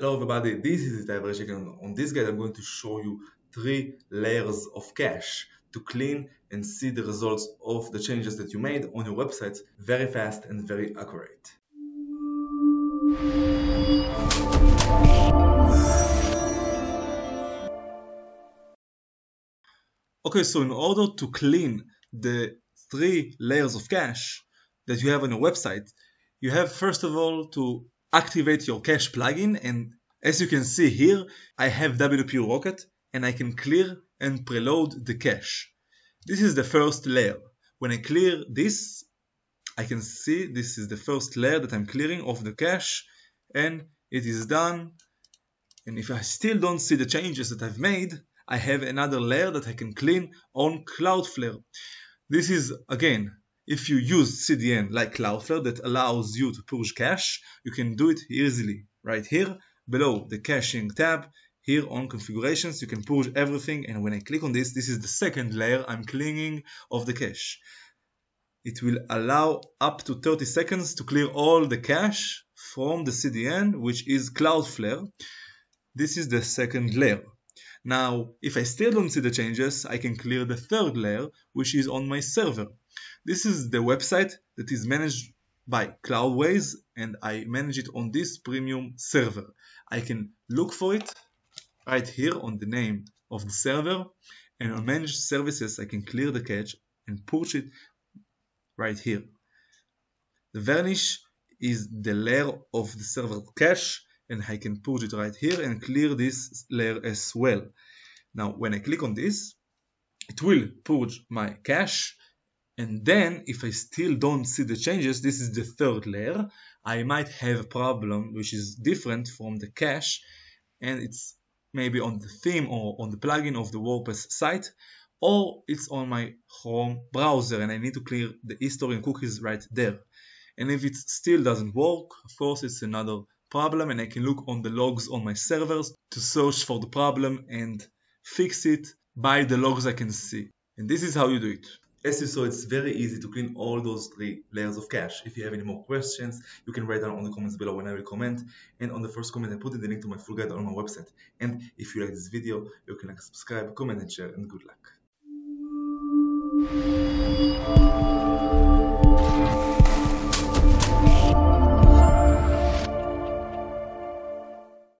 Hello everybody, this is Itay Verchik. On this guide I'm going to show you three layers of cache to clean and see the results of the changes that you made on your website very fast and very accurate. Okay, so in order to clean the three layers of cache that you have on your website, you have first of all to activate your cache plugin and as you can see here I have WP Rocket and I can clear and preload the cache. This is the first layer. When I clear this I can see this is the first layer that I'm clearing of the cache and it is done and if I still don't see the changes that I've made I have another layer that I can clean on Cloudflare. This is again if you use CDN like Cloudflare that allows you to purge cache, you can do it easily. Right here, below the caching tab, here on configurations, you can purge everything and when I click on this, this is the second layer I'm cleaning of the cache. It will allow up to 30 seconds to clear all the cache from the CDN, which is Cloudflare. This is the second layer. Now, if I still don't see the changes, I can clear the third layer, which is on my server. This is the website that is managed by Cloudways and I manage it on this premium server. I can look for it right here on the name of the server and on managed services I can clear the cache and push it right here. The varnish is the layer of the server cache and I can push it right here and clear this layer as well. Now when I click on this it will purge my cache and then if I still don't see the changes, this is the third layer, I might have a problem which is different from the cache and it's maybe on the theme or on the plugin of the WordPress site or it's on my Chrome browser and I need to clear the history and cookies right there. And if it still doesn't work, of course it's another problem and I can look on the logs on my servers to search for the problem and fix it by the logs I can see. And this is how you do it. As you saw, it's very easy to clean all those three layers of cache. If you have any more questions, you can write down on the comments below when I will comment. And on the first comment, I put in the link to my full guide on my website. And if you like this video, you can like, subscribe, comment, and share, and good luck.